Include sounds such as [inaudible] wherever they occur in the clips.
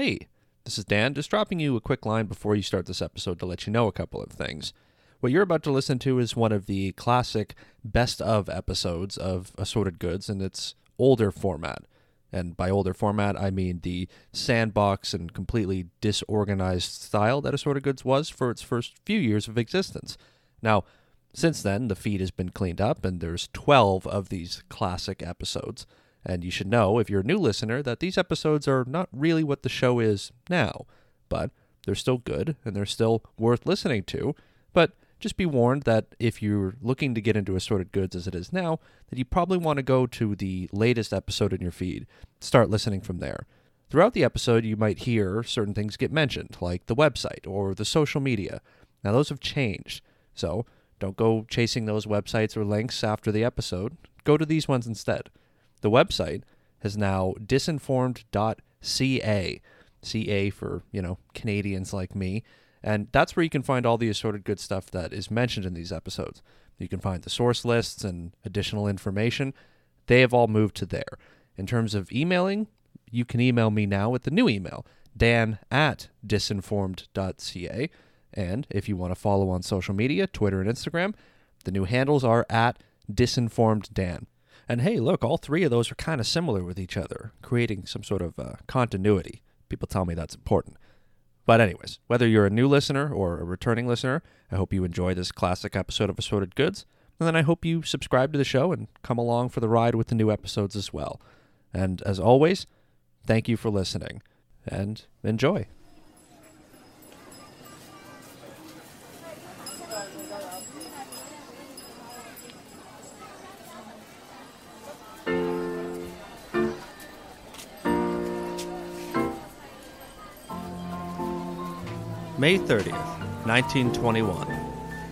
Hey, this is Dan, just dropping you a quick line before you start this episode to let you know a couple of things. What you're about to listen to is one of the classic best of episodes of Assorted Goods in its older format. And by older format, I mean the sandbox and completely disorganized style that Assorted Goods was for its first few years of existence. Now, since then, the feed has been cleaned up, and there's 12 of these classic episodes. And you should know, if you're a new listener, that these episodes are not really what the show is now, but they're still good and they're still worth listening to. But just be warned that if you're looking to get into assorted goods as it is now, that you probably want to go to the latest episode in your feed. Start listening from there. Throughout the episode, you might hear certain things get mentioned, like the website or the social media. Now, those have changed. So, don't go chasing those websites or links after the episode. Go to these ones instead. The website has now disinformed.ca, CA for, you know, Canadians like me. And that's where you can find all the assorted good stuff that is mentioned in these episodes. You can find the source lists and additional information. They have all moved to there. In terms of emailing, you can email me now with the new email, dan at disinformed.ca. And if you want to follow on social media, Twitter and Instagram, the new handles are at disinformeddan. And hey, look, all three of those are kind of similar with each other, creating some sort of uh, continuity. People tell me that's important. But, anyways, whether you're a new listener or a returning listener, I hope you enjoy this classic episode of Assorted Goods. And then I hope you subscribe to the show and come along for the ride with the new episodes as well. And as always, thank you for listening and enjoy. May 30th, 1921.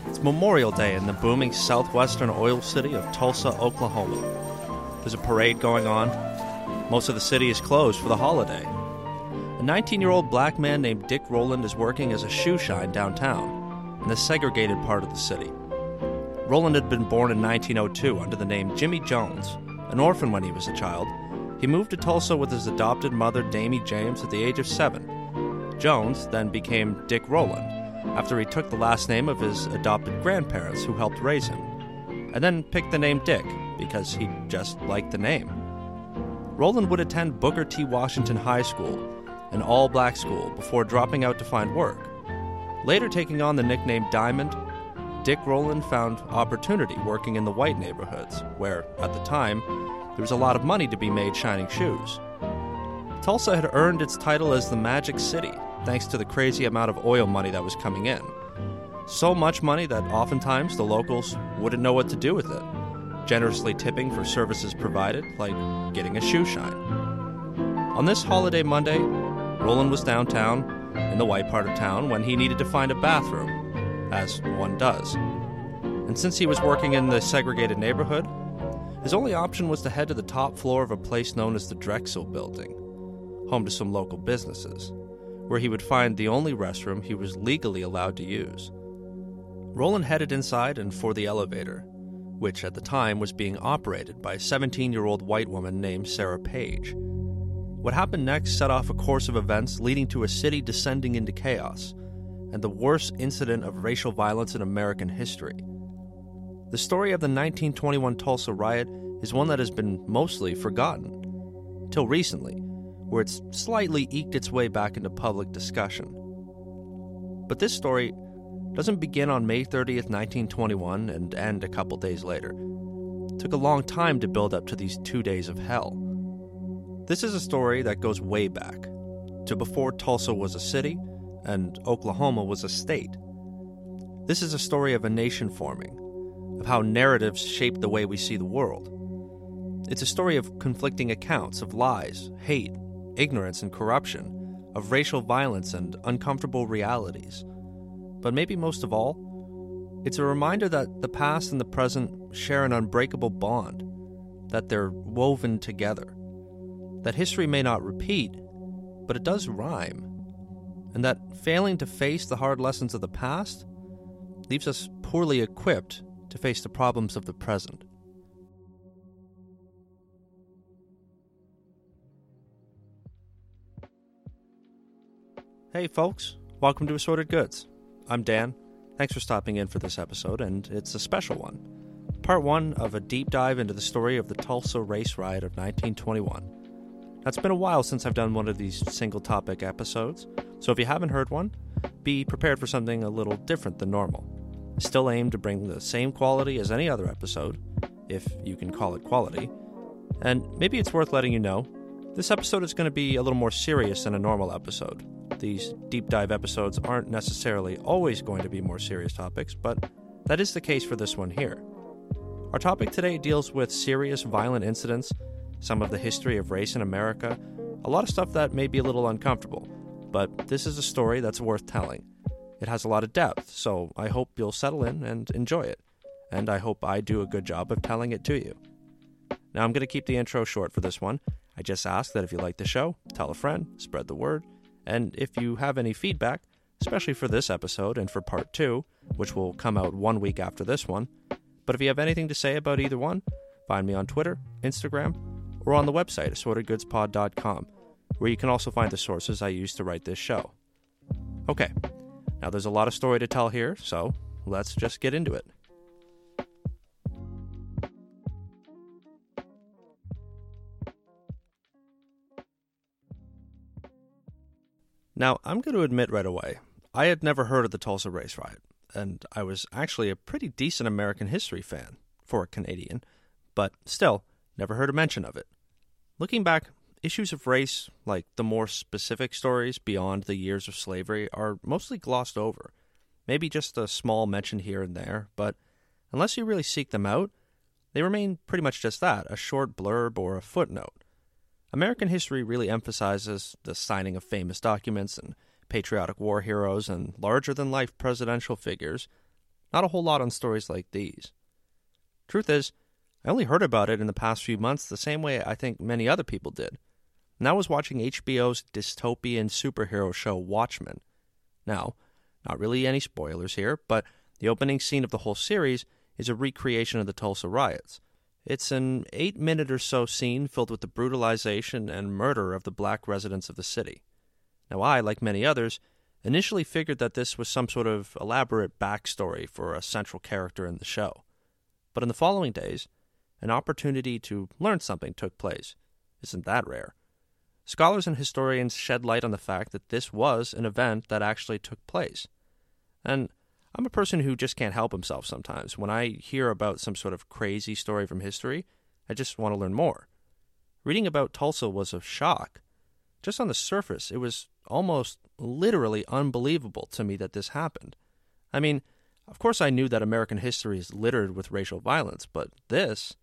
It's Memorial Day in the booming southwestern oil city of Tulsa, Oklahoma. There's a parade going on. Most of the city is closed for the holiday. A 19 year old black man named Dick Rowland is working as a shoe shine downtown, in the segregated part of the city. Rowland had been born in 1902 under the name Jimmy Jones. An orphan when he was a child, he moved to Tulsa with his adopted mother, Damie James, at the age of seven Jones then became Dick Rowland after he took the last name of his adopted grandparents who helped raise him, and then picked the name Dick because he just liked the name. Rowland would attend Booker T. Washington High School, an all black school, before dropping out to find work. Later taking on the nickname Diamond, Dick Rowland found opportunity working in the white neighborhoods, where, at the time, there was a lot of money to be made shining shoes. Tulsa had earned its title as the Magic City, thanks to the crazy amount of oil money that was coming in. So much money that oftentimes the locals wouldn't know what to do with it, generously tipping for services provided, like getting a shoe shine. On this holiday Monday, Rowland was downtown, in the white part of town, when he needed to find a bathroom, as one does. And since he was working in the segregated neighborhood, his only option was to head to the top floor of a place known as the Drexel Building home to some local businesses, where he would find the only restroom he was legally allowed to use. Rowland headed inside and for the elevator, which at the time was being operated by a 17 year old white woman named Sarah Page. What happened next set off a course of events leading to a city descending into chaos and the worst incident of racial violence in American history. The story of the 1921 Tulsa riot is one that has been mostly forgotten. Till recently, where it's slightly eked its way back into public discussion. But this story doesn't begin on May 30th, 1921, and end a couple days later. It took a long time to build up to these two days of hell. This is a story that goes way back to before Tulsa was a city and Oklahoma was a state. This is a story of a nation forming, of how narratives shape the way we see the world. It's a story of conflicting accounts of lies, hate, ignorance and corruption, of racial violence and uncomfortable realities. But maybe most of all, it's a reminder that the past and the present share an unbreakable bond, that they're woven together, that history may not repeat, but it does rhyme, and that failing to face the hard lessons of the past leaves us poorly equipped to face the problems of the present. Hey, folks. Welcome to Assorted Goods. I'm Dan. Thanks for stopping in for this episode, and it's a special one. Part one of a deep dive into the story of the Tulsa Race Riot of 1921. Now, it's been a while since I've done one of these single topic episodes, so if you haven't heard one, be prepared for something a little different than normal. I still aim to bring the same quality as any other episode, if you can call it quality. And maybe it's worth letting you know this episode is going to be a little more serious than a normal episode. These deep dive episodes aren't necessarily always going to be more serious topics, but that is the case for this one here. Our topic today deals with serious violent incidents, some of the history of race in America, a lot of stuff that may be a little uncomfortable, but this is a story that's worth telling. It has a lot of depth, so I hope you'll settle in and enjoy it, and I hope I do a good job of telling it to you. Now, I'm going to keep the intro short for this one. I just ask that if you like the show, tell a friend, spread the word, and if you have any feedback, especially for this episode and for part two, which will come out one week after this one, but if you have anything to say about either one, find me on Twitter, Instagram, or on the website, assortedgoodspod.com, where you can also find the sources I used to write this show. Okay, now there's a lot of story to tell here, so let's just get into it. Now, I'm going to admit right away, I had never heard of the Tulsa Race Riot, and I was actually a pretty decent American history fan for a Canadian, but still, never heard a mention of it. Looking back, issues of race, like the more specific stories beyond the years of slavery, are mostly glossed over. Maybe just a small mention here and there, but unless you really seek them out, they remain pretty much just that a short blurb or a footnote. American history really emphasizes the signing of famous documents and patriotic war heroes and larger than life presidential figures, not a whole lot on stories like these. Truth is, I only heard about it in the past few months the same way I think many other people did. And I was watching HBO's dystopian superhero show Watchmen. Now, not really any spoilers here, but the opening scene of the whole series is a recreation of the Tulsa riots, it's an eight minute or so scene filled with the brutalization and murder of the black residents of the city. Now, I, like many others, initially figured that this was some sort of elaborate backstory for a central character in the show. But in the following days, an opportunity to learn something took place. Isn't that rare? Scholars and historians shed light on the fact that this was an event that actually took place. And I'm a person who just can't help himself sometimes. When I hear about some sort of crazy story from history, I just want to learn more. Reading about Tulsa was a shock. Just on the surface, it was almost literally unbelievable to me that this happened. I mean, of course, I knew that American history is littered with racial violence, but this,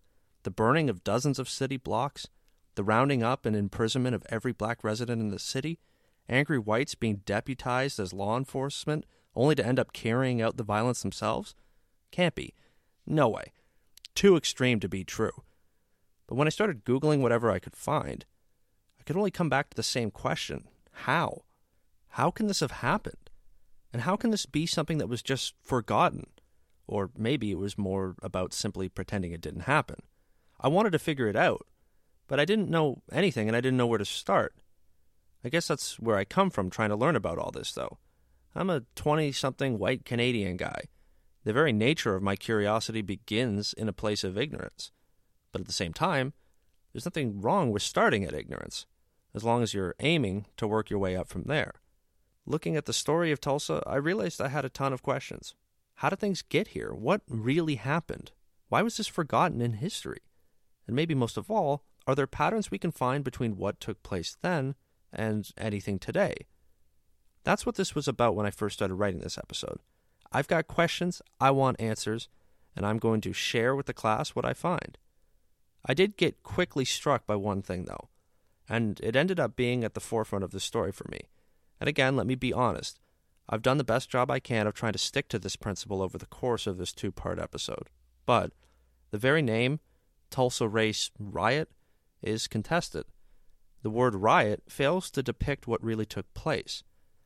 the burning of dozens of city blocks, the rounding up and imprisonment of every black resident in the city, angry whites being deputized as law enforcement only to end up carrying out the violence themselves? Can't be. No way. Too extreme to be true. But when I started Googling whatever I could find, I could only come back to the same question how? How can this have happened? And how can this be something that was just forgotten? Or maybe it was more about simply pretending it didn't happen. I wanted to figure it out, but I didn't know anything and I didn't know where to start. I guess that's where I come from trying to learn about all this, though. I'm a 20 something white Canadian guy. The very nature of my curiosity begins in a place of ignorance. But at the same time, there's nothing wrong with starting at ignorance, as long as you're aiming to work your way up from there. Looking at the story of Tulsa, I realized I had a ton of questions. How did things get here? What really happened? Why was this forgotten in history? And maybe most of all, are there patterns we can find between what took place then and anything today? That's what this was about when I first started writing this episode. I've got questions, I want answers, and I'm going to share with the class what I find. I did get quickly struck by one thing, though, and it ended up being at the forefront of the story for me. And again, let me be honest. I've done the best job I can of trying to stick to this principle over the course of this two part episode. But the very name, Tulsa Race Riot, is contested. The word riot fails to depict what really took place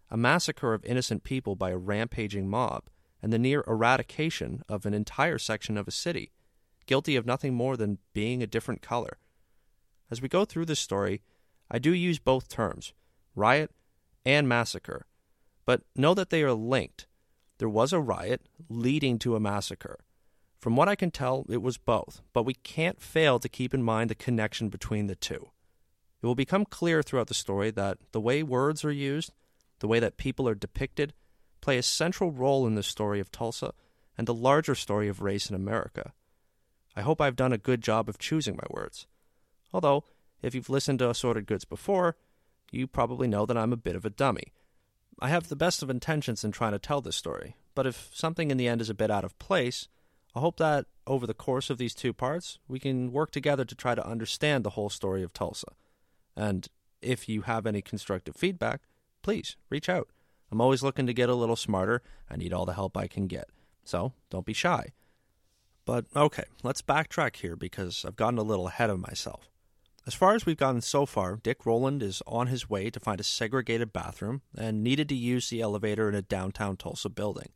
a massacre of innocent people by a rampaging mob, and the near eradication of an entire section of a city, guilty of nothing more than being a different color. As we go through this story, I do use both terms, riot and massacre, but know that they are linked. There was a riot leading to a massacre. From what I can tell, it was both, but we can't fail to keep in mind the connection between the two. It will become clear throughout the story that the way words are used, the way that people are depicted, play a central role in the story of Tulsa and the larger story of race in America. I hope I've done a good job of choosing my words. Although, if you've listened to Assorted Goods before, you probably know that I'm a bit of a dummy. I have the best of intentions in trying to tell this story, but if something in the end is a bit out of place, I hope that over the course of these two parts, we can work together to try to understand the whole story of Tulsa. And if you have any constructive feedback, please reach out. I'm always looking to get a little smarter. I need all the help I can get. So don't be shy. But okay, let's backtrack here because I've gotten a little ahead of myself. As far as we've gotten so far, Dick Rowland is on his way to find a segregated bathroom and needed to use the elevator in a downtown Tulsa building.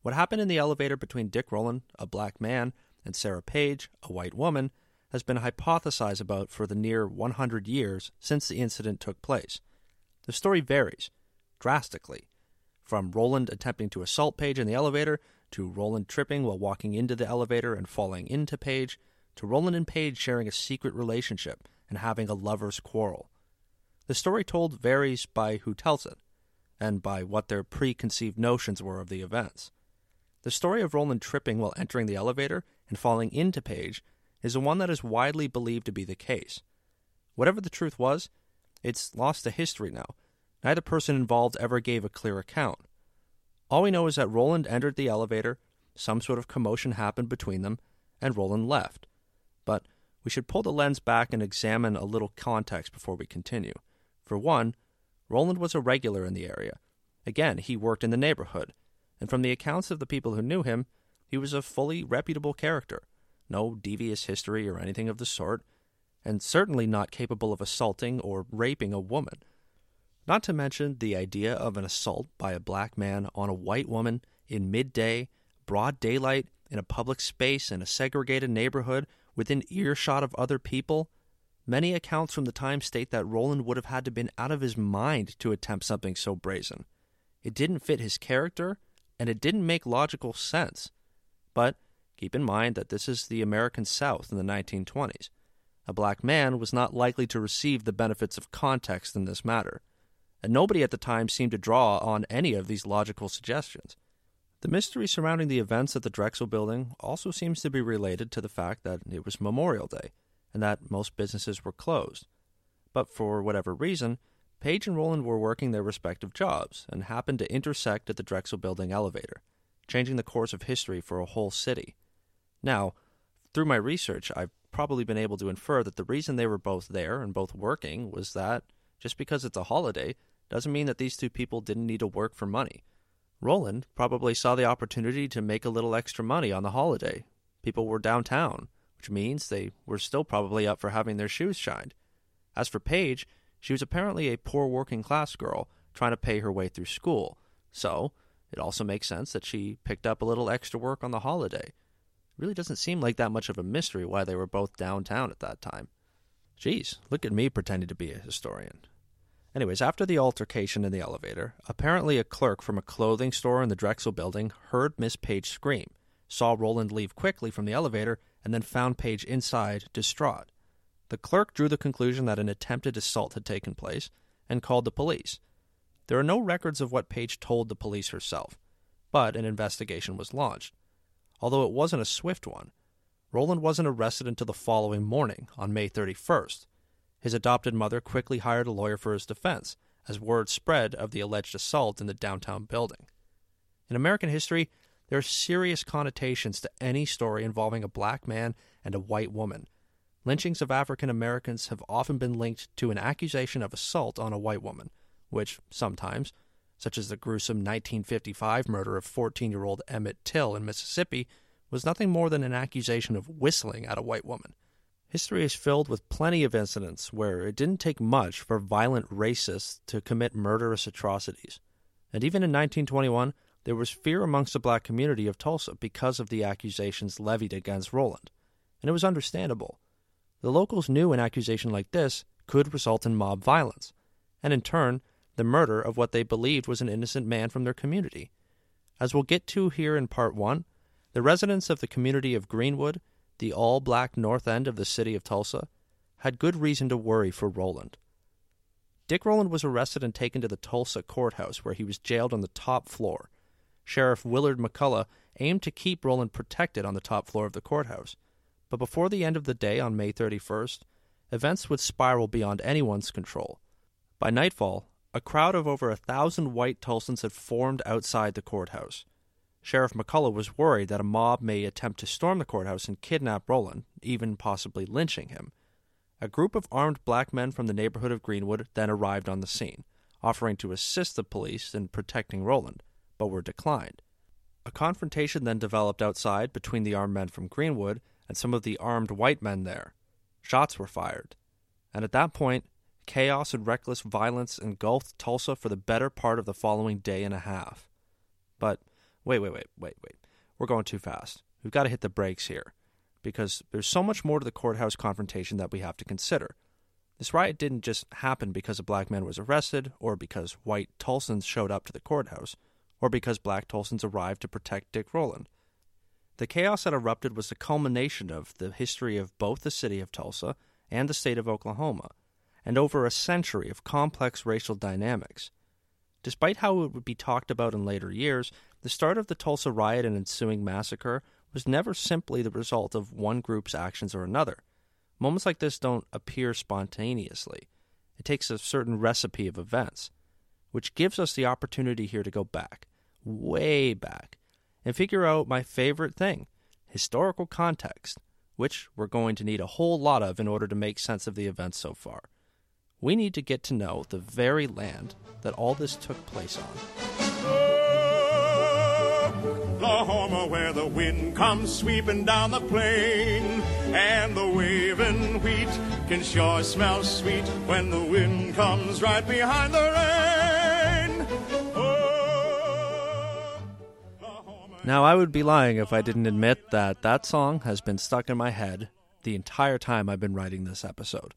What happened in the elevator between Dick Rowland, a black man, and Sarah Page, a white woman, has been hypothesized about for the near 100 years since the incident took place. The story varies drastically, from Rowland attempting to assault Page in the elevator, to Rowland tripping while walking into the elevator and falling into Page, to Rowland and Page sharing a secret relationship and having a lover's quarrel. The story told varies by who tells it, and by what their preconceived notions were of the events. The story of Rowland tripping while entering the elevator and falling into Page is the one that is widely believed to be the case. Whatever the truth was, it's lost to history now. Neither person involved ever gave a clear account. All we know is that Rowland entered the elevator, some sort of commotion happened between them, and Rowland left. But we should pull the lens back and examine a little context before we continue. For one, Rowland was a regular in the area. Again, he worked in the neighborhood, and from the accounts of the people who knew him, he was a fully reputable character, no devious history or anything of the sort, and certainly not capable of assaulting or raping a woman. Not to mention the idea of an assault by a black man on a white woman in midday, broad daylight, in a public space in a segregated neighborhood within earshot of other people. Many accounts from the time state that Rowland would have had to been out of his mind to attempt something so brazen. It didn't fit his character, and it didn't make logical sense. But keep in mind that this is the American South in the 1920s. A black man was not likely to receive the benefits of context in this matter, and nobody at the time seemed to draw on any of these logical suggestions. The mystery surrounding the events at the Drexel building also seems to be related to the fact that it was Memorial Day and that most businesses were closed. But for whatever reason, Page and Rowland were working their respective jobs and happened to intersect at the Drexel building elevator, changing the course of history for a whole city. Now, through my research, I've probably been able to infer that the reason they were both there and both working was that just because it's a holiday doesn't mean that these two people didn't need to work for money. Rowland probably saw the opportunity to make a little extra money on the holiday. People were downtown, which means they were still probably up for having their shoes shined. As for Page, she was apparently a poor working class girl trying to pay her way through school, so it also makes sense that she picked up a little extra work on the holiday. Really doesn't seem like that much of a mystery why they were both downtown at that time. Geez, look at me pretending to be a historian. Anyways, after the altercation in the elevator, apparently a clerk from a clothing store in the Drexel building heard Miss Page scream, saw Rowland leave quickly from the elevator, and then found Page inside, distraught. The clerk drew the conclusion that an attempted assault had taken place and called the police. There are no records of what Page told the police herself, but an investigation was launched. Although it wasn't a swift one, Rowland wasn't arrested until the following morning, on May 31st, his adopted mother quickly hired a lawyer for his defense, as word spread of the alleged assault in the downtown building. In American history, there are serious connotations to any story involving a black man and a white woman. Lynchings of African Americans have often been linked to an accusation of assault on a white woman, which sometimes, such as the gruesome 1955 murder of 14 year old Emmett Till in Mississippi, was nothing more than an accusation of whistling at a white woman. History is filled with plenty of incidents where it didn't take much for violent racists to commit murderous atrocities. And even in 1921, there was fear amongst the black community of Tulsa because of the accusations levied against Rowland. And it was understandable. The locals knew an accusation like this could result in mob violence, and in turn, the murder of what they believed was an innocent man from their community. As we'll get to here in part one, the residents of the community of Greenwood, the all black north end of the city of Tulsa, had good reason to worry for Rowland. Dick Rowland was arrested and taken to the Tulsa courthouse, where he was jailed on the top floor. Sheriff Willard McCullough aimed to keep Rowland protected on the top floor of the courthouse, but before the end of the day on May 31st, events would spiral beyond anyone's control. By nightfall, a crowd of over a thousand white Tulsans had formed outside the courthouse. Sheriff McCullough was worried that a mob may attempt to storm the courthouse and kidnap Rowland, even possibly lynching him. A group of armed black men from the neighborhood of Greenwood then arrived on the scene, offering to assist the police in protecting Rowland, but were declined. A confrontation then developed outside between the armed men from Greenwood and some of the armed white men there. Shots were fired, and at that point, chaos and reckless violence engulfed Tulsa for the better part of the following day and a half. But wait, wait, wait, wait, wait. We're going too fast. We've got to hit the brakes here because there's so much more to the courthouse confrontation that we have to consider. This riot didn't just happen because a black man was arrested, or because white Tulsans showed up to the courthouse, or because black Tulsans arrived to protect Dick Rowland. The chaos that erupted was the culmination of the history of both the city of Tulsa and the state of Oklahoma, and over a century of complex racial dynamics. Despite how it would be talked about in later years, the start of the Tulsa riot and ensuing massacre was never simply the result of one group's actions or another. Moments like this don't appear spontaneously. It takes a certain recipe of events, which gives us the opportunity here to go back, way back, and figure out my favorite thing historical context, which we're going to need a whole lot of in order to make sense of the events so far. We need to get to know the very land that all this took place on. Oklahoma, where the wind comes sweeping down the plain, and the waving wheat can sure smell sweet when the wind comes right behind the rain. Oh, now, I would be lying if I didn't admit that that song has been stuck in my head the entire time I've been writing this episode.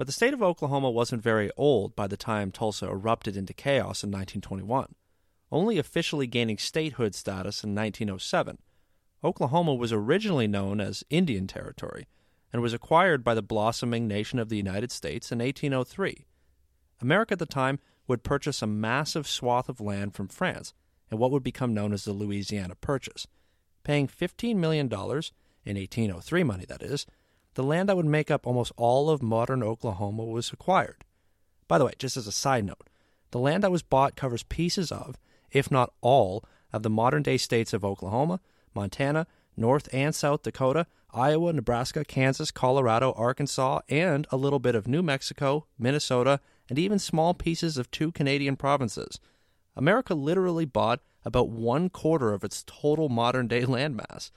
But the state of Oklahoma wasn't very old by the time Tulsa erupted into chaos in 1921 only officially gaining statehood status in 1907. Oklahoma was originally known as Indian Territory and was acquired by the blossoming nation of the United States in 1803. America at the time would purchase a massive swath of land from France in what would become known as the Louisiana Purchase. Paying $15 million, in 1803 money that is, the land that would make up almost all of modern Oklahoma was acquired. By the way, just as a side note, the land that was bought covers pieces of if not all, of the modern day states of Oklahoma, Montana, North and South Dakota, Iowa, Nebraska, Kansas, Colorado, Arkansas, and a little bit of New Mexico, Minnesota, and even small pieces of two Canadian provinces. America literally bought about one quarter of its total modern day landmass.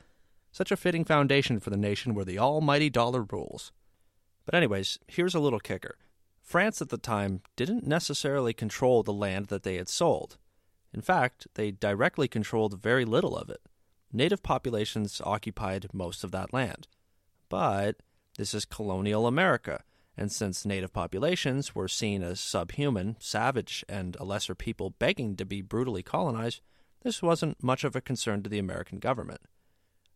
Such a fitting foundation for the nation where the almighty dollar rules. But, anyways, here's a little kicker France at the time didn't necessarily control the land that they had sold. In fact, they directly controlled very little of it. Native populations occupied most of that land. But this is colonial America, and since native populations were seen as subhuman, savage, and a lesser people begging to be brutally colonized, this wasn't much of a concern to the American government.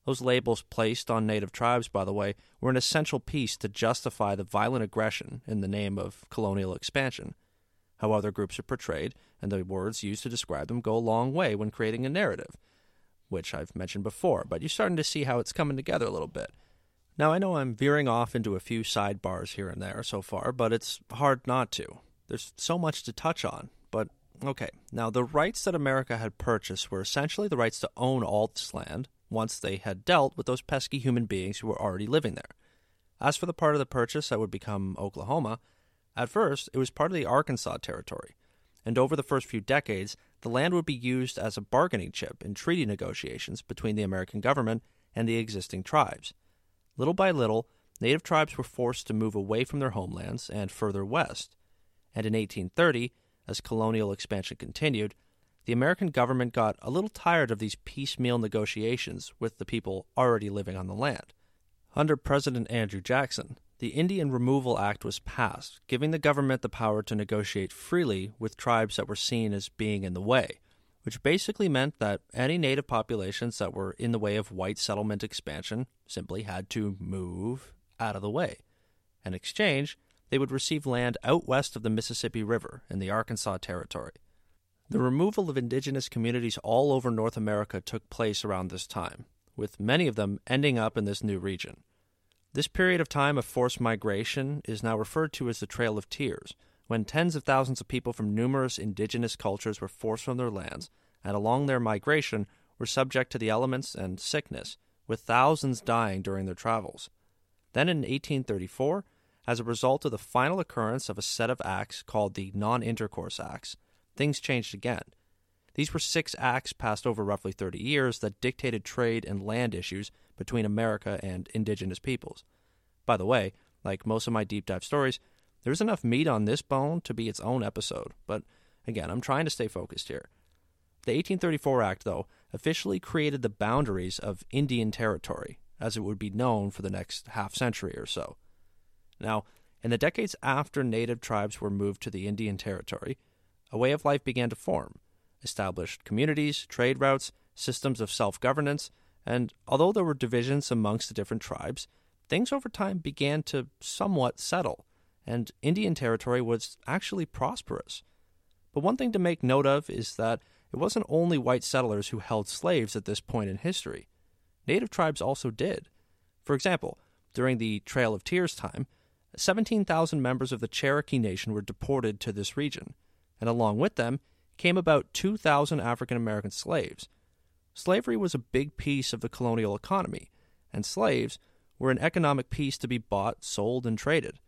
Those labels placed on native tribes, by the way, were an essential piece to justify the violent aggression in the name of colonial expansion how other groups are portrayed, and the words used to describe them go a long way when creating a narrative, which I've mentioned before, but you're starting to see how it's coming together a little bit. Now, I know I'm veering off into a few sidebars here and there so far, but it's hard not to. There's so much to touch on, but okay. Now, the rights that America had purchased were essentially the rights to own all this land once they had dealt with those pesky human beings who were already living there. As for the part of the purchase that would become Oklahoma, at first, it was part of the Arkansas Territory, and over the first few decades, the land would be used as a bargaining chip in treaty negotiations between the American government and the existing tribes. Little by little, native tribes were forced to move away from their homelands and further west. And in 1830, as colonial expansion continued, the American government got a little tired of these piecemeal negotiations with the people already living on the land. Under President Andrew Jackson, the Indian Removal Act was passed, giving the government the power to negotiate freely with tribes that were seen as being in the way, which basically meant that any native populations that were in the way of white settlement expansion simply had to move out of the way. In exchange, they would receive land out west of the Mississippi River in the Arkansas Territory. The removal of indigenous communities all over North America took place around this time, with many of them ending up in this new region. This period of time of forced migration is now referred to as the Trail of Tears, when tens of thousands of people from numerous indigenous cultures were forced from their lands and along their migration were subject to the elements and sickness, with thousands dying during their travels. Then in 1834, as a result of the final occurrence of a set of acts called the Non Intercourse Acts, things changed again. These were six acts passed over roughly 30 years that dictated trade and land issues between America and indigenous peoples. By the way, like most of my deep dive stories, there's enough meat on this bone to be its own episode, but again, I'm trying to stay focused here. The 1834 Act, though, officially created the boundaries of Indian Territory, as it would be known for the next half century or so. Now, in the decades after native tribes were moved to the Indian Territory, a way of life began to form, established communities, trade routes, systems of self governance, and although there were divisions amongst the different tribes, things over time began to somewhat settle, and Indian Territory was actually prosperous. But one thing to make note of is that it wasn't only white settlers who held slaves at this point in history. Native tribes also did. For example, during the Trail of Tears time, 17,000 members of the Cherokee Nation were deported to this region, and along with them came about 2,000 African American slaves. Slavery was a big piece of the colonial economy, and slaves were an economic piece to be bought, sold, and traded.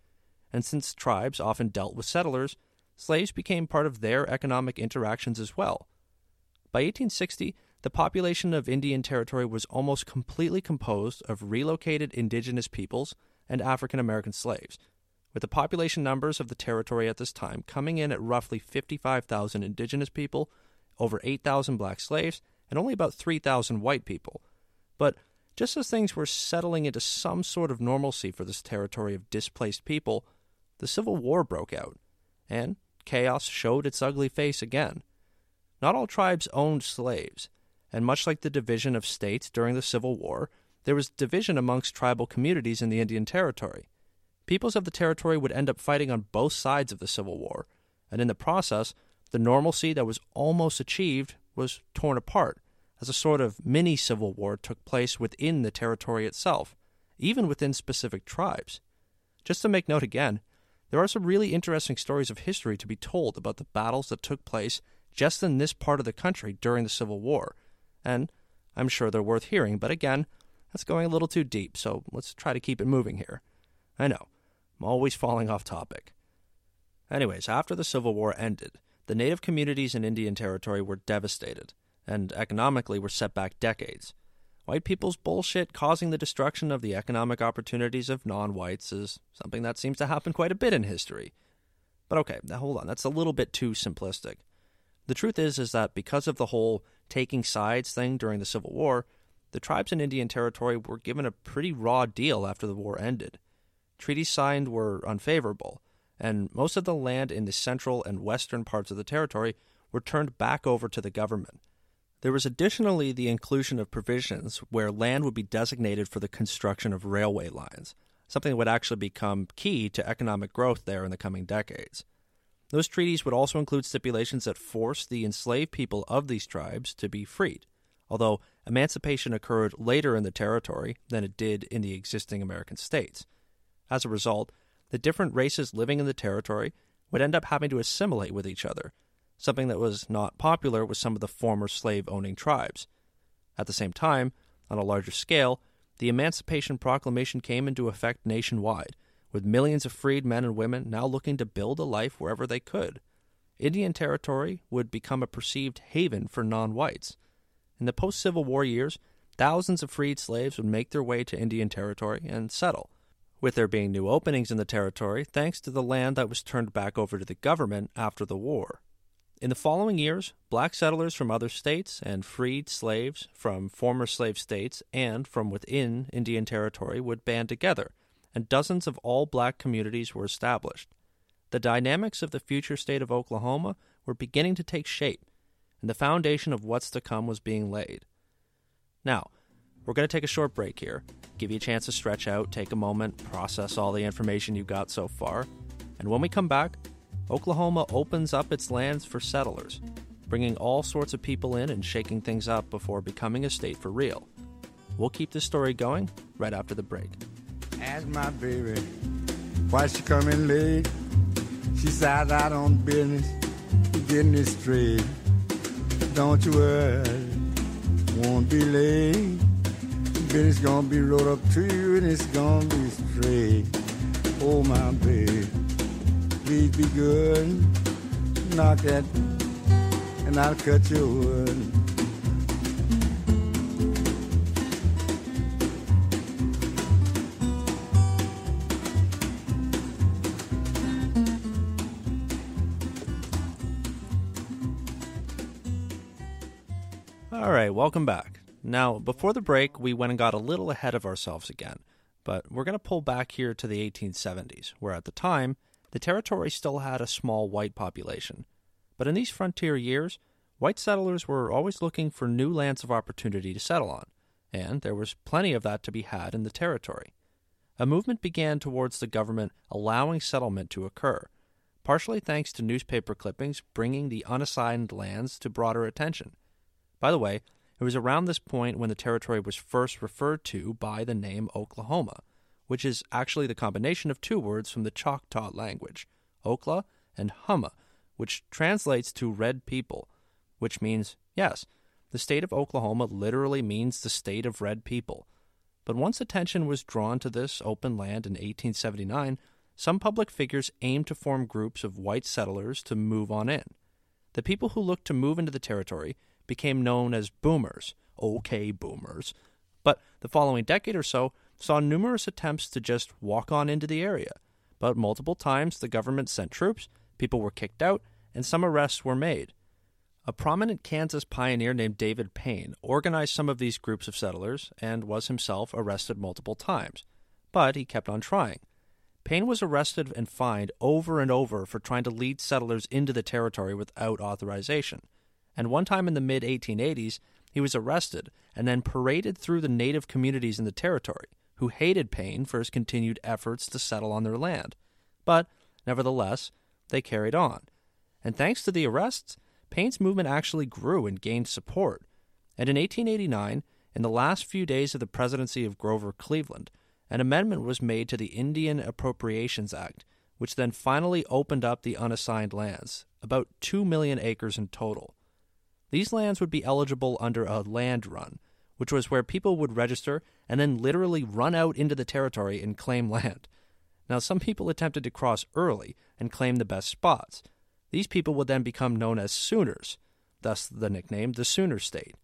And since tribes often dealt with settlers, slaves became part of their economic interactions as well. By 1860, the population of Indian Territory was almost completely composed of relocated indigenous peoples and African American slaves, with the population numbers of the territory at this time coming in at roughly 55,000 indigenous people, over 8,000 black slaves, and only about 3,000 white people. But just as things were settling into some sort of normalcy for this territory of displaced people, the Civil War broke out, and chaos showed its ugly face again. Not all tribes owned slaves, and much like the division of states during the Civil War, there was division amongst tribal communities in the Indian Territory. Peoples of the territory would end up fighting on both sides of the Civil War, and in the process, the normalcy that was almost achieved was torn apart as a sort of mini civil war took place within the territory itself, even within specific tribes. Just to make note again, there are some really interesting stories of history to be told about the battles that took place just in this part of the country during the Civil War, and I'm sure they're worth hearing, but again, that's going a little too deep, so let's try to keep it moving here. I know, I'm always falling off topic. Anyways, after the Civil War ended, the native communities in Indian Territory were devastated, and economically were set back decades. White people's bullshit causing the destruction of the economic opportunities of non whites is something that seems to happen quite a bit in history. But okay, now hold on, that's a little bit too simplistic. The truth is is that because of the whole taking sides thing during the Civil War, the tribes in Indian Territory were given a pretty raw deal after the war ended. Treaties signed were unfavorable, and most of the land in the central and western parts of the territory were turned back over to the government. There was additionally the inclusion of provisions where land would be designated for the construction of railway lines, something that would actually become key to economic growth there in the coming decades. Those treaties would also include stipulations that forced the enslaved people of these tribes to be freed although emancipation occurred later in the territory than it did in the existing American states. As a result, the different races living in the territory would end up having to assimilate with each other, something that was not popular with some of the former slave owning tribes. At the same time, on a larger scale, the Emancipation Proclamation came into effect nationwide, with millions of freed men and women now looking to build a life wherever they could. Indian Territory would become a perceived haven for non whites in the post Civil War years, thousands of freed slaves would make their way to Indian Territory and settle, with there being new openings in the territory thanks to the land that was turned back over to the government after the war. In the following years, black settlers from other states and freed slaves from former slave states and from within Indian Territory would band together and dozens of all black communities were established. The dynamics of the future state of Oklahoma were beginning to take shape, and the foundation of what's to come was being laid. Now, we're going to take a short break here, give you a chance to stretch out, take a moment, process all the information you got so far, and when we come back, Oklahoma opens up its lands for settlers, bringing all sorts of people in and shaking things up before becoming a state for real. We'll keep this story going right after the break. Ask my baby why she coming late. She sat out on business, getting it straight. Don't you worry, won't be late. Business gonna be rolled up to you and it's gonna be straight. Oh my baby, please be good. Knock that, and I'll cut your wood. All right, welcome back. Now, before the break, we went and got a little ahead of ourselves again, but we're going to pull back here to the 1870s, where at the time, the territory still had a small white population. But in these frontier years, white settlers were always looking for new lands of opportunity to settle on, and there was plenty of that to be had in the territory. A movement began towards the government allowing settlement to occur, partially thanks to newspaper clippings bringing the unassigned lands to broader attention. By the way, it was around this point when the territory was first referred to by the name Oklahoma, which is actually the combination of two words from the Choctaw language, Okla and Humma, which translates to red people, which means, yes, the state of Oklahoma literally means the state of red people. But once attention was drawn to this open land in 1879, some public figures aimed to form groups of white settlers to move on in. The people who looked to move into the territory became known as boomers, okay boomers. But the following decade or so saw numerous attempts to just walk on into the area. But multiple times the government sent troops, people were kicked out, and some arrests were made. A prominent Kansas pioneer named David Payne organized some of these groups of settlers and was himself arrested multiple times. But he kept on trying. Payne was arrested and fined over and over for trying to lead settlers into the territory without authorization and one time in the mid 1880s, he was arrested and then paraded through the native communities in the territory, who hated Payne for his continued efforts to settle on their land. But, nevertheless, they carried on. And thanks to the arrests, Payne's movement actually grew and gained support. And in 1889, in the last few days of the presidency of Grover Cleveland, an amendment was made to the Indian Appropriations Act, which then finally opened up the unassigned lands, about 2 million acres in total. These lands would be eligible under a land run, which was where people would register and then literally run out into the territory and claim [laughs] land. Now, some people attempted to cross early and claim the best spots. These people would then become known as Sooners, thus the nickname the Sooner State.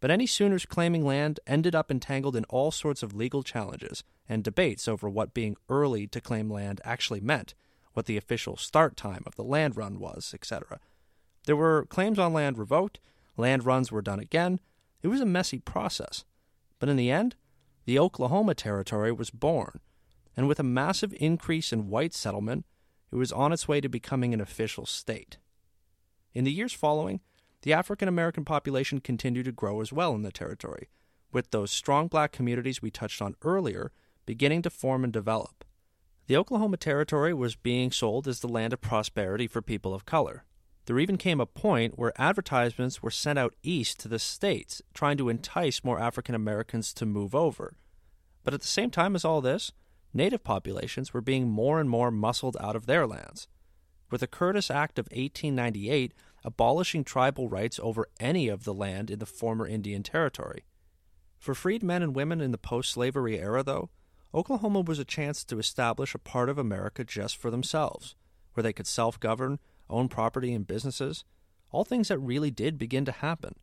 But any Sooners claiming land ended up entangled in all sorts of legal challenges and debates over what being early to claim land actually meant, what the official start time of the land run was, etc. There were claims on land revoked, land runs were done again. It was a messy process. But in the end, the Oklahoma Territory was born, and with a massive increase in white settlement, it was on its way to becoming an official state. In the years following, the African American population continued to grow as well in the territory, with those strong black communities we touched on earlier beginning to form and develop. The Oklahoma Territory was being sold as the land of prosperity for people of color, there even came a point where advertisements were sent out east to the states, trying to entice more African Americans to move over. But at the same time as all this, native populations were being more and more muscled out of their lands. With the Curtis Act of 1898 abolishing tribal rights over any of the land in the former Indian Territory. For freed men and women in the post slavery era, though, Oklahoma was a chance to establish a part of America just for themselves, where they could self govern own property and businesses, all things that really did begin to happen.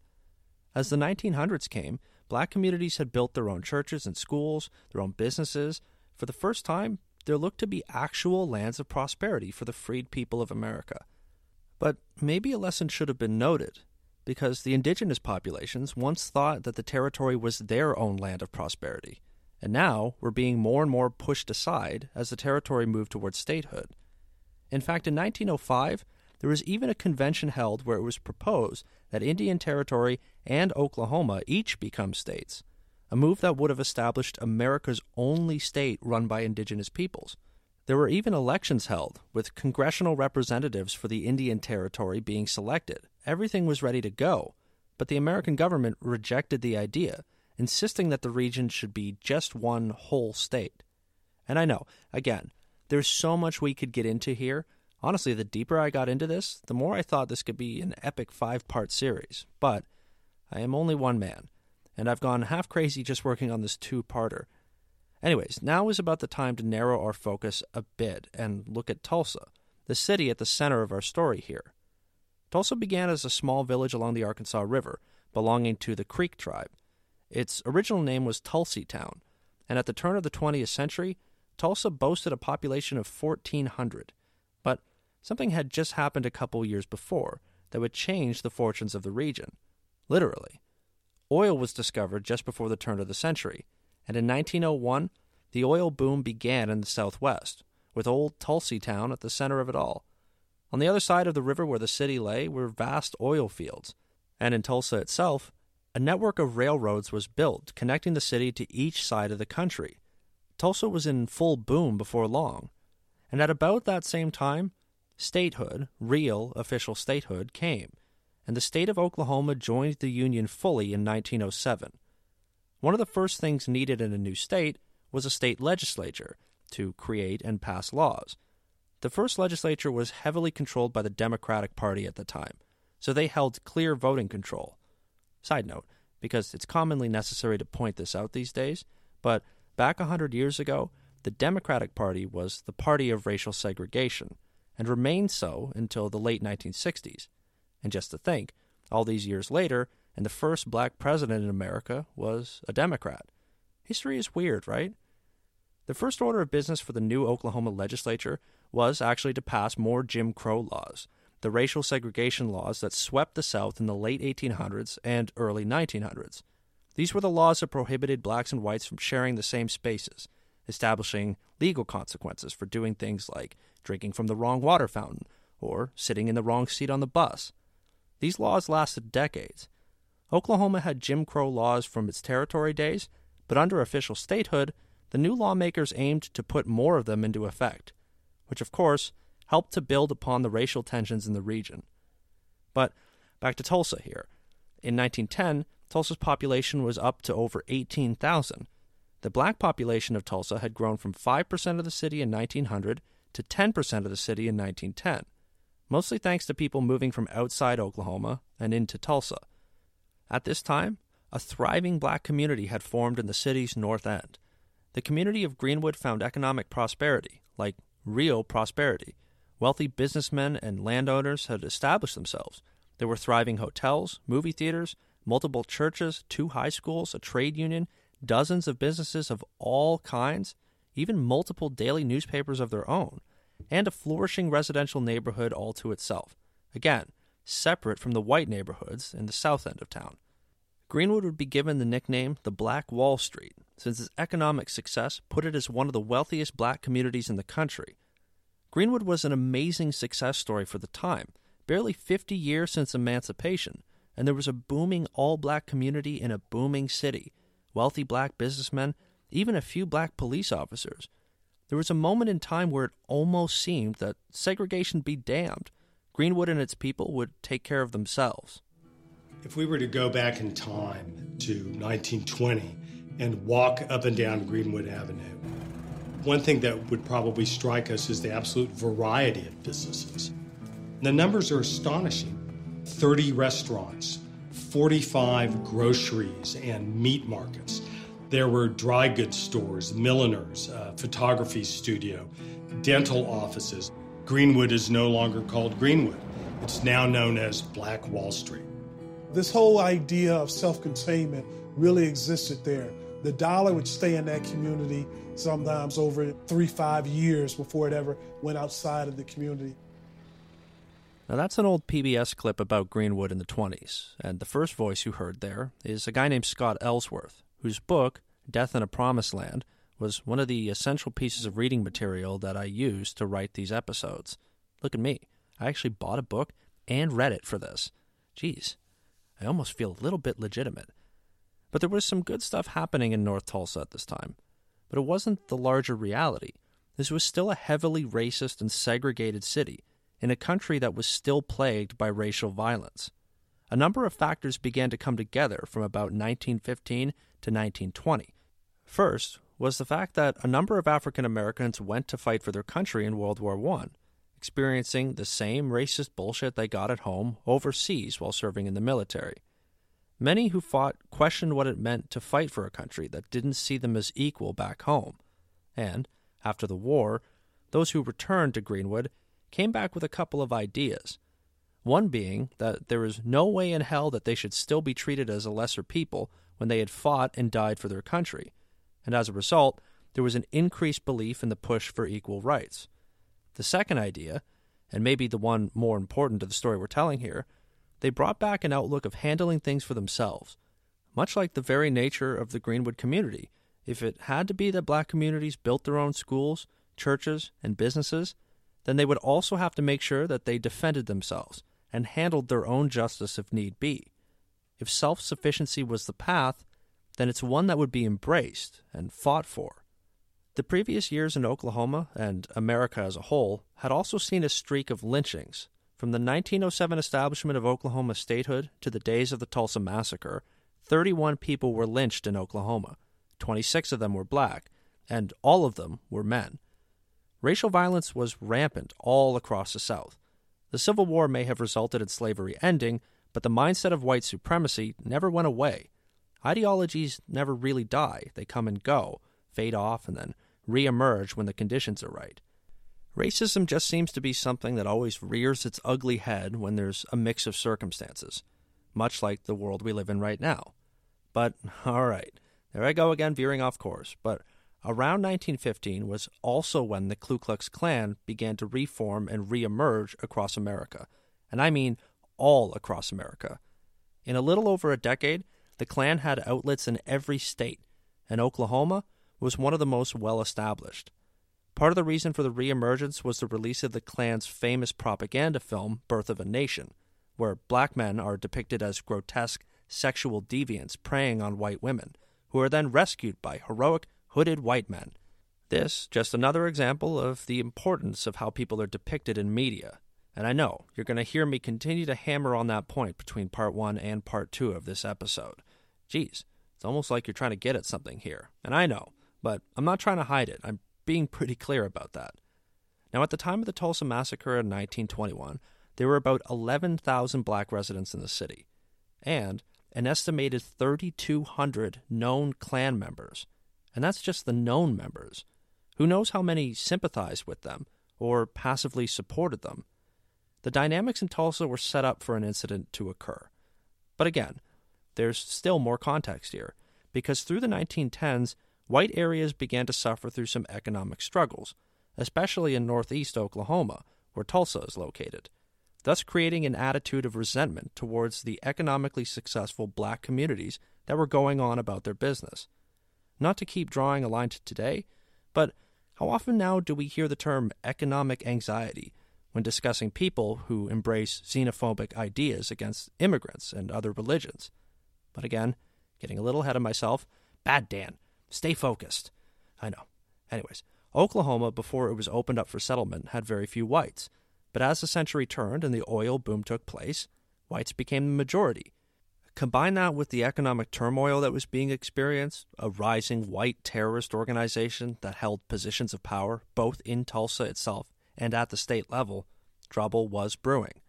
As the 1900s came, black communities had built their own churches and schools, their own businesses. For the first time, there looked to be actual lands of prosperity for the freed people of America. But maybe a lesson should have been noted, because the indigenous populations once thought that the territory was their own land of prosperity, and now were being more and more pushed aside as the territory moved towards statehood. In fact, in 1905, there was even a convention held where it was proposed that Indian Territory and Oklahoma each become states, a move that would have established America's only state run by indigenous peoples. There were even elections held, with congressional representatives for the Indian Territory being selected. Everything was ready to go, but the American government rejected the idea, insisting that the region should be just one whole state. And I know, again, there's so much we could get into here, Honestly, the deeper I got into this, the more I thought this could be an epic five part series. But I am only one man, and I've gone half crazy just working on this two parter. Anyways, now is about the time to narrow our focus a bit and look at Tulsa, the city at the center of our story here. Tulsa began as a small village along the Arkansas River, belonging to the Creek tribe. Its original name was Tulsey Town, and at the turn of the 20th century, Tulsa boasted a population of 1,400 something had just happened a couple years before that would change the fortunes of the region. Literally. Oil was discovered just before the turn of the century, and in 1901, the oil boom began in the southwest, with old Tulsey Town at the center of it all. On the other side of the river where the city lay were vast oil fields, and in Tulsa itself, a network of railroads was built connecting the city to each side of the country. Tulsa was in full boom before long, and at about that same time, statehood, real official statehood, came, and the state of Oklahoma joined the Union fully in 1907. One of the first things needed in a new state was a state legislature to create and pass laws. The first legislature was heavily controlled by the Democratic Party at the time, so they held clear voting control. Side note, because it's commonly necessary to point this out these days, but back a hundred years ago, the Democratic Party was the party of racial segregation and remained so until the late 1960s. And just to think, all these years later, and the first black president in America was a Democrat. History is weird, right? The first order of business for the new Oklahoma legislature was actually to pass more Jim Crow laws, the racial segregation laws that swept the South in the late 1800s and early 1900s. These were the laws that prohibited blacks and whites from sharing the same spaces, establishing legal consequences for doing things like drinking from the wrong water fountain, or sitting in the wrong seat on the bus. These laws lasted decades. Oklahoma had Jim Crow laws from its territory days, but under official statehood, the new lawmakers aimed to put more of them into effect, which of course helped to build upon the racial tensions in the region. But back to Tulsa here. In 1910, Tulsa's population was up to over 18,000. The black population of Tulsa had grown from 5% of the city in 1900 to 10% of the city in 1910, mostly thanks to people moving from outside Oklahoma and into Tulsa. At this time, a thriving black community had formed in the city's north end. The community of Greenwood found economic prosperity, like real prosperity. Wealthy businessmen and landowners had established themselves. There were thriving hotels, movie theaters, multiple churches, two high schools, a trade union, dozens of businesses of all kinds, even multiple daily newspapers of their own, and a flourishing residential neighborhood all to itself. Again, separate from the white neighborhoods in the south end of town. Greenwood would be given the nickname the Black Wall Street, since its economic success put it as one of the wealthiest black communities in the country. Greenwood was an amazing success story for the time, barely 50 years since emancipation, and there was a booming all black community in a booming city, wealthy black businessmen even a few black police officers. There was a moment in time where it almost seemed that segregation be damned. Greenwood and its people would take care of themselves. If we were to go back in time to 1920 and walk up and down Greenwood Avenue, one thing that would probably strike us is the absolute variety of businesses. The numbers are astonishing 30 restaurants, 45 groceries and meat markets. There were dry goods stores, milliners, uh, photography studio, dental offices. Greenwood is no longer called Greenwood. It's now known as Black Wall Street. This whole idea of self containment really existed there. The dollar would stay in that community sometimes over three, five years before it ever went outside of the community. Now, that's an old PBS clip about Greenwood in the 20s, and the first voice you heard there is a guy named Scott Ellsworth whose book, Death in a Promised Land, was one of the essential pieces of reading material that I used to write these episodes. Look at me. I actually bought a book and read it for this. Geez, I almost feel a little bit legitimate. But there was some good stuff happening in North Tulsa at this time. But it wasn't the larger reality. This was still a heavily racist and segregated city in a country that was still plagued by racial violence. A number of factors began to come together from about 1915 to 1920. First was the fact that a number of African Americans went to fight for their country in World War I, experiencing the same racist bullshit they got at home overseas while serving in the military. Many who fought questioned what it meant to fight for a country that didn't see them as equal back home. And, after the war, those who returned to Greenwood came back with a couple of ideas. One being that there is no way in hell that they should still be treated as a lesser people when they had fought and died for their country, and as a result, there was an increased belief in the push for equal rights. The second idea, and maybe the one more important to the story we're telling here, they brought back an outlook of handling things for themselves, much like the very nature of the Greenwood community. If it had to be that black communities built their own schools, churches, and businesses, then they would also have to make sure that they defended themselves and handled their own justice if need be. If self sufficiency was the path, then it's one that would be embraced and fought for. The previous years in Oklahoma and America as a whole had also seen a streak of lynchings. From the 1907 establishment of Oklahoma statehood to the days of the Tulsa Massacre, 31 people were lynched in Oklahoma. 26 of them were black, and all of them were men. Racial violence was rampant all across the South. The Civil War may have resulted in slavery ending, but the mindset of white supremacy never went away. Ideologies never really die, they come and go, fade off, and then reemerge when the conditions are right. Racism just seems to be something that always rears its ugly head when there's a mix of circumstances, much like the world we live in right now. But, [laughs] all right, there I go again veering off course. But around 1915 was also when the Ku Klux Klan began to reform and reemerge across America. And I mean all across America. In a little over a decade, the Klan had outlets in every state, and Oklahoma was one of the most well established. Part of the reason for the reemergence was the release of the Klan's famous propaganda film, Birth of a Nation, where black men are depicted as grotesque sexual deviants preying on white women who are then rescued by heroic, hooded white men. This, just another example of the importance of how people are depicted in media. And I know you're going to hear me continue to hammer on that point between part one and part two of this episode. Geez, it's almost like you're trying to get at something here. And I know, but I'm not trying to hide it. I'm being pretty clear about that. Now, at the time of the Tulsa Massacre in 1921, there were about 11,000 black residents in the city. And an estimated 3,200 known Klan members. And that's just the known members. Who knows how many sympathized with them or passively supported them? The dynamics in Tulsa were set up for an incident to occur. But again, there's still more context here, because through the 1910s, white areas began to suffer through some economic struggles, especially in northeast Oklahoma, where Tulsa is located thus creating an attitude of resentment towards the economically successful black communities that were going on about their business. Not to keep drawing a line to today, but how often now do we hear the term economic anxiety when discussing people who embrace xenophobic ideas against immigrants and other religions? But again, getting a little ahead of myself, bad Dan, stay focused. I know. Anyways, Oklahoma, before it was opened up for settlement, had very few whites but as the century turned and the oil boom took place, whites became the majority. Combine that with the economic turmoil that was being experienced, a rising white terrorist organization that held positions of power both in Tulsa itself and at the state level, trouble was brewing.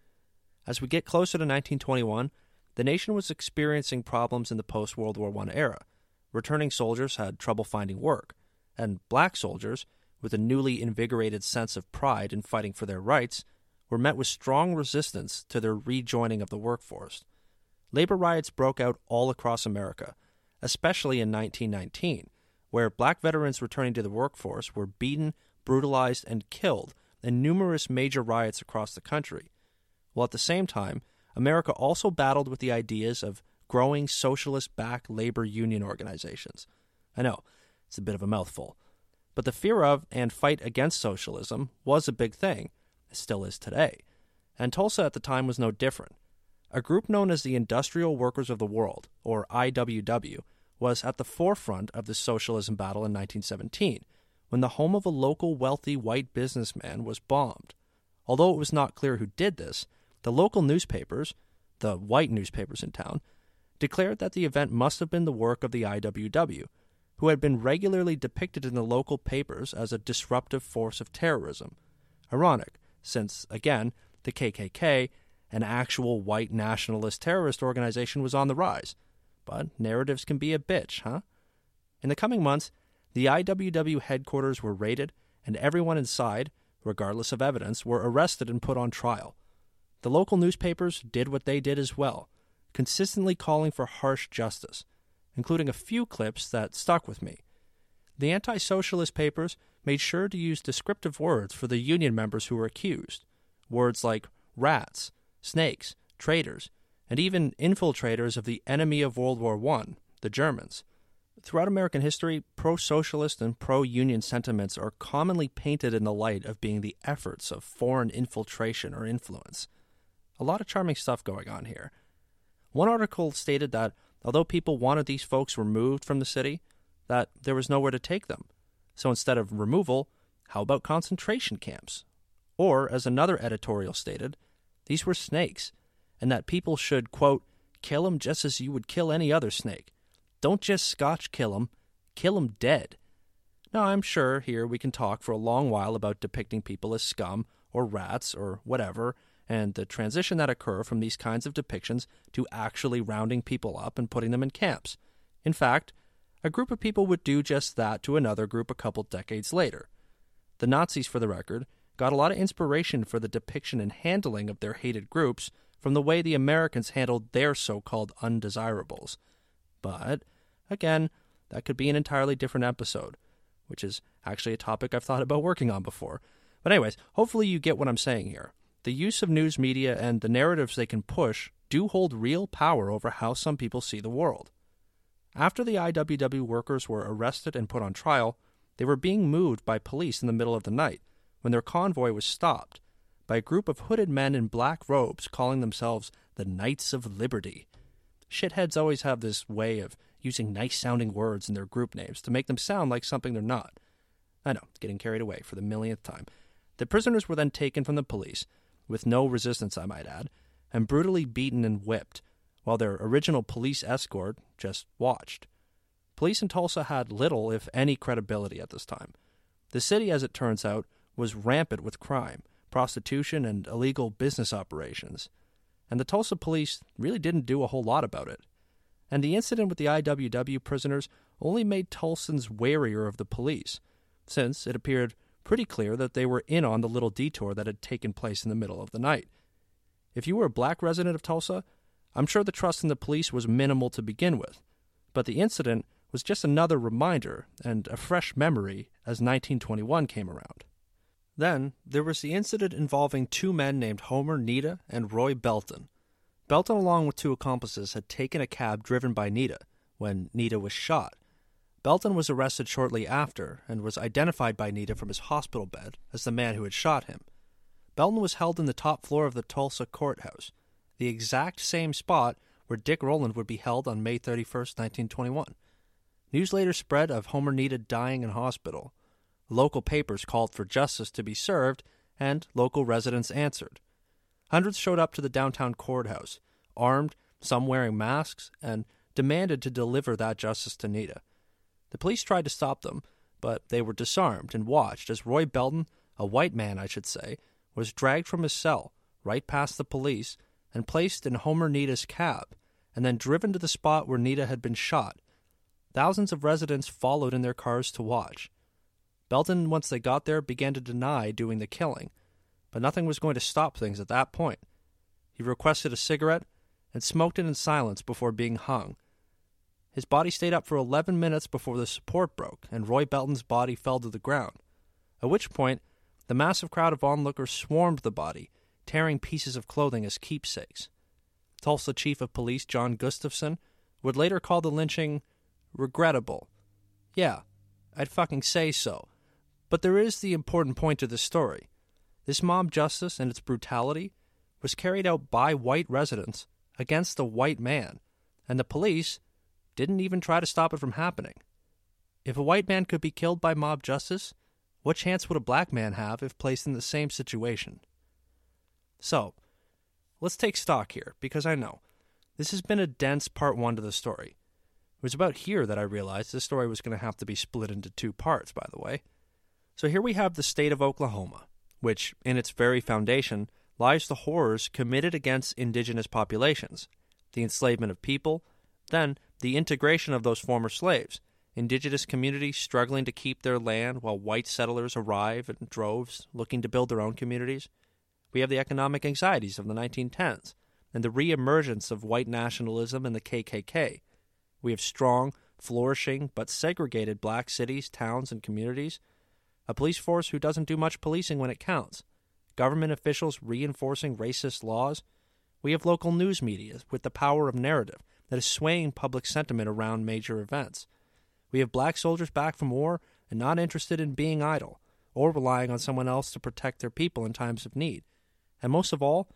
As we get closer to 1921, the nation was experiencing problems in the post World War I era. Returning soldiers had trouble finding work, and black soldiers, with a newly invigorated sense of pride in fighting for their rights, were met with strong resistance to their rejoining of the workforce. Labor riots broke out all across America, especially in 1919, where black veterans returning to the workforce were beaten, brutalized, and killed in numerous major riots across the country. While at the same time, America also battled with the ideas of growing socialist backed labor union organizations. I know, it's a bit of a mouthful. But the fear of and fight against socialism was a big thing. It still is today. And Tulsa at the time was no different. A group known as the Industrial Workers of the World, or IWW, was at the forefront of the socialism battle in 1917 when the home of a local wealthy white businessman was bombed. Although it was not clear who did this, the local newspapers, the white newspapers in town, declared that the event must have been the work of the IWW, who had been regularly depicted in the local papers as a disruptive force of terrorism. Ironic, since, again, the KKK, an actual white nationalist terrorist organization, was on the rise. But narratives can be a bitch, huh? In the coming months, the IWW headquarters were raided, and everyone inside, regardless of evidence, were arrested and put on trial. The local newspapers did what they did as well, consistently calling for harsh justice, including a few clips that stuck with me. The anti socialist papers made sure to use descriptive words for the union members who were accused. Words like rats, snakes, traitors, and even infiltrators of the enemy of World War I, the Germans. Throughout American history, pro socialist and pro union sentiments are commonly painted in the light of being the efforts of foreign infiltration or influence. A lot of charming stuff going on here. One article stated that although people wanted these folks removed from the city, that there was nowhere to take them. So instead of removal, how about concentration camps? Or, as another editorial stated, these were snakes, and that people should, quote, kill them just as you would kill any other snake. Don't just scotch kill 'em, kill 'em dead. Now, I'm sure here we can talk for a long while about depicting people as scum or rats or whatever, and the transition that occur from these kinds of depictions to actually rounding people up and putting them in camps. In fact, a group of people would do just that to another group a couple decades later. The Nazis, for the record, got a lot of inspiration for the depiction and handling of their hated groups from the way the Americans handled their so called undesirables. But Again, that could be an entirely different episode, which is actually a topic I've thought about working on before. But, anyways, hopefully you get what I'm saying here. The use of news media and the narratives they can push do hold real power over how some people see the world. After the IWW workers were arrested and put on trial, they were being moved by police in the middle of the night when their convoy was stopped by a group of hooded men in black robes calling themselves the Knights of Liberty. Shitheads always have this way of using nice sounding words in their group names to make them sound like something they're not. I know, getting carried away for the millionth time. The prisoners were then taken from the police, with no resistance, I might add, and brutally beaten and whipped, while their original police escort just watched. Police in Tulsa had little, if any, credibility at this time. The city, as it turns out, was rampant with crime, prostitution, and illegal business operations. And the Tulsa police really didn't do a whole lot about it and the incident with the IWW prisoners only made Tulsans warier of the police, since it appeared pretty clear that they were in on the little detour that had taken place in the middle of the night. If you were a black resident of Tulsa, I'm sure the trust in the police was minimal to begin with, but the incident was just another reminder and a fresh memory as 1921 came around. Then there was the incident involving two men named Homer Nida and Roy Belton, Belton, along with two accomplices, had taken a cab driven by Nida when Nida was shot. Belton was arrested shortly after and was identified by Nida from his hospital bed as the man who had shot him. Belton was held in the top floor of the Tulsa courthouse, the exact same spot where Dick Rowland would be held on May 31, 1921. News later spread of Homer Nida dying in hospital. Local papers called for justice to be served, and local residents answered. Hundreds showed up to the downtown courthouse, armed, some wearing masks, and demanded to deliver that justice to Nida. The police tried to stop them, but they were disarmed and watched as Roy Belton, a white man, I should say, was dragged from his cell, right past the police, and placed in Homer Nida's cab, and then driven to the spot where Nida had been shot. Thousands of residents followed in their cars to watch. Belton, once they got there, began to deny doing the killing but nothing was going to stop things at that point. He requested a cigarette and smoked it in silence before being hung. His body stayed up for 11 minutes before the support broke and Roy Belton's body fell to the ground, at which point the massive crowd of onlookers swarmed the body, tearing pieces of clothing as keepsakes. Tulsa Chief of Police John Gustafson would later call the lynching regrettable. Yeah, I'd fucking say so. But there is the important point to this story. This mob justice and its brutality was carried out by white residents against a white man, and the police didn't even try to stop it from happening. If a white man could be killed by mob justice, what chance would a black man have if placed in the same situation? So, let's take stock here, because I know this has been a dense part one to the story. It was about here that I realized this story was going to have to be split into two parts, by the way. So here we have the state of Oklahoma, which, in its very foundation, lies the horrors committed against indigenous populations, the enslavement of people, then the integration of those former slaves, indigenous communities struggling to keep their land while white settlers arrive in droves looking to build their own communities. We have the economic anxieties of the 1910s and the reemergence of white nationalism and the KKK. We have strong, flourishing, but segregated black cities, towns, and communities. A police force who doesn't do much policing when it counts. Government officials reinforcing racist laws. We have local news media with the power of narrative that is swaying public sentiment around major events. We have black soldiers back from war and not interested in being idle or relying on someone else to protect their people in times of need. And most of all,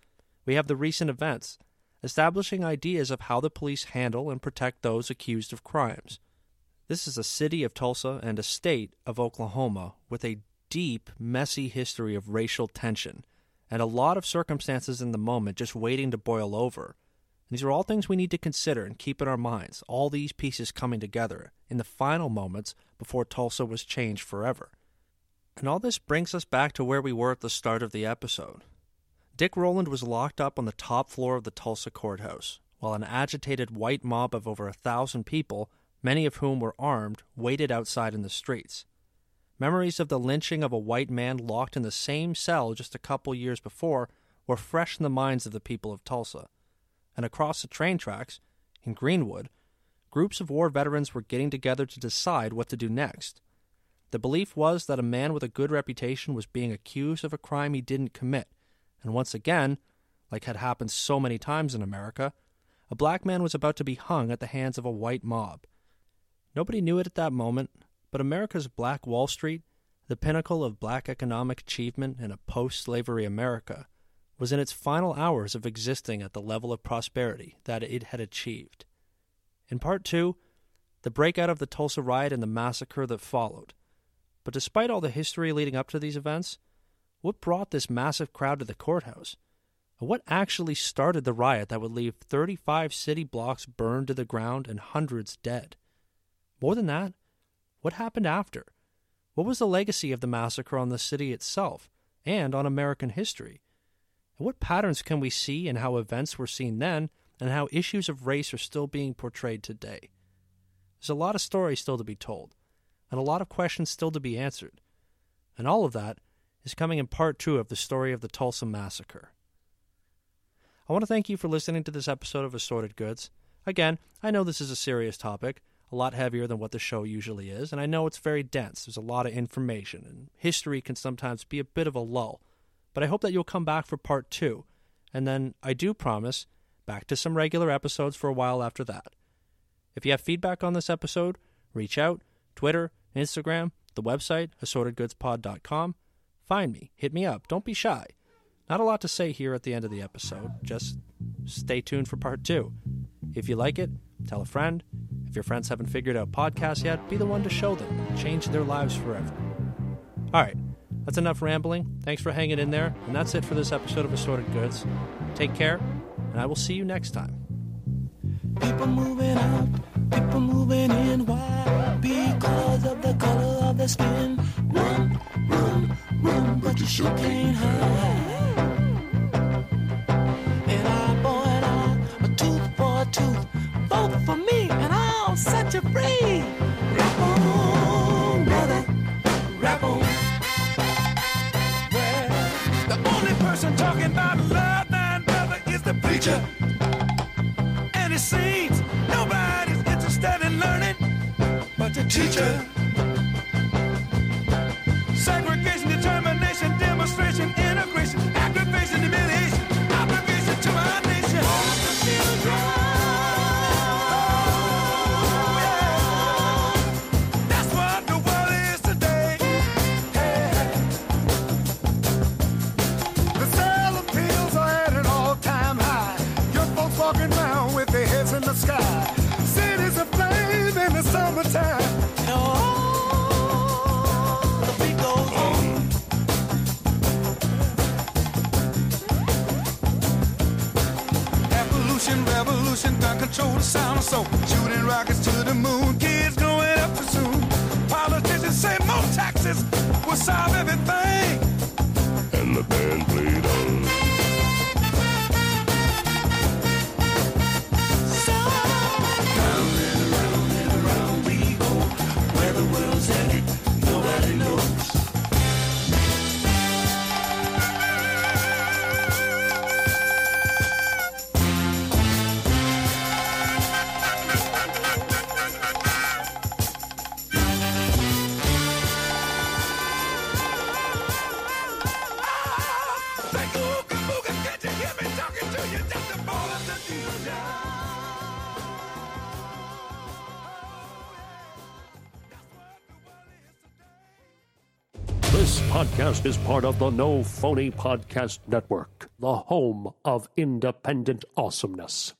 we have the recent events establishing ideas of how the police handle and protect those accused of crimes. This is a city of Tulsa and a state of Oklahoma with a deep, messy history of racial tension and a lot of circumstances in the moment just waiting to boil over. These are all things we need to consider and keep in our minds, all these pieces coming together in the final moments before Tulsa was changed forever. And all this brings us back to where we were at the start of the episode. Dick Rowland was locked up on the top floor of the Tulsa courthouse, while an agitated white mob of over a thousand people, many of whom were armed, waited outside in the streets. Memories of the lynching of a white man locked in the same cell just a couple years before were fresh in the minds of the people of Tulsa and across the train tracks, in Greenwood, groups of war veterans were getting together to decide what to do next. The belief was that a man with a good reputation was being accused of a crime he didn't commit, and once again, like had happened so many times in America, a black man was about to be hung at the hands of a white mob. Nobody knew it at that moment, but America's Black Wall Street, the pinnacle of black economic achievement in a post slavery America, was in its final hours of existing at the level of prosperity that it had achieved. In part two, the breakout of the Tulsa riot and the massacre that followed. But despite all the history leading up to these events, what brought this massive crowd to the courthouse? And what actually started the riot that would leave 35 city blocks burned to the ground and hundreds dead? More than that, what happened after? What was the legacy of the massacre on the city itself and on American history? And what patterns can we see in how events were seen then and how issues of race are still being portrayed today? There's a lot of stories still to be told, and a lot of questions still to be answered. And all of that is coming in part two of the story of the Tulsa Massacre. I want to thank you for listening to this episode of Assorted Goods. Again, I know this is a serious topic, a lot heavier than what the show usually is, and I know it's very dense. There's a lot of information, and history can sometimes be a bit of a lull. But I hope that you'll come back for part two. And then I do promise back to some regular episodes for a while after that. If you have feedback on this episode, reach out Twitter, Instagram, the website, assortedgoodspod.com. Find me, hit me up, don't be shy. Not a lot to say here at the end of the episode, just stay tuned for part two. If you like it, tell a friend. If your friends haven't figured out podcasts yet, be the one to show them, change their lives forever. All right, that's enough rambling. Thanks for hanging in there. And that's it for this episode of Assorted Goods. Take care, and I will see you next time. People moving out, people moving in. Why? Because of the color of their skin. Run, run, run, but you sure can't hide. About love and brother is the preacher. And it seems nobody's interested in learning but the teacher. Segregation, determination, demonstration, integration, podcast is part of the No Phony Podcast Network, the home of independent awesomeness.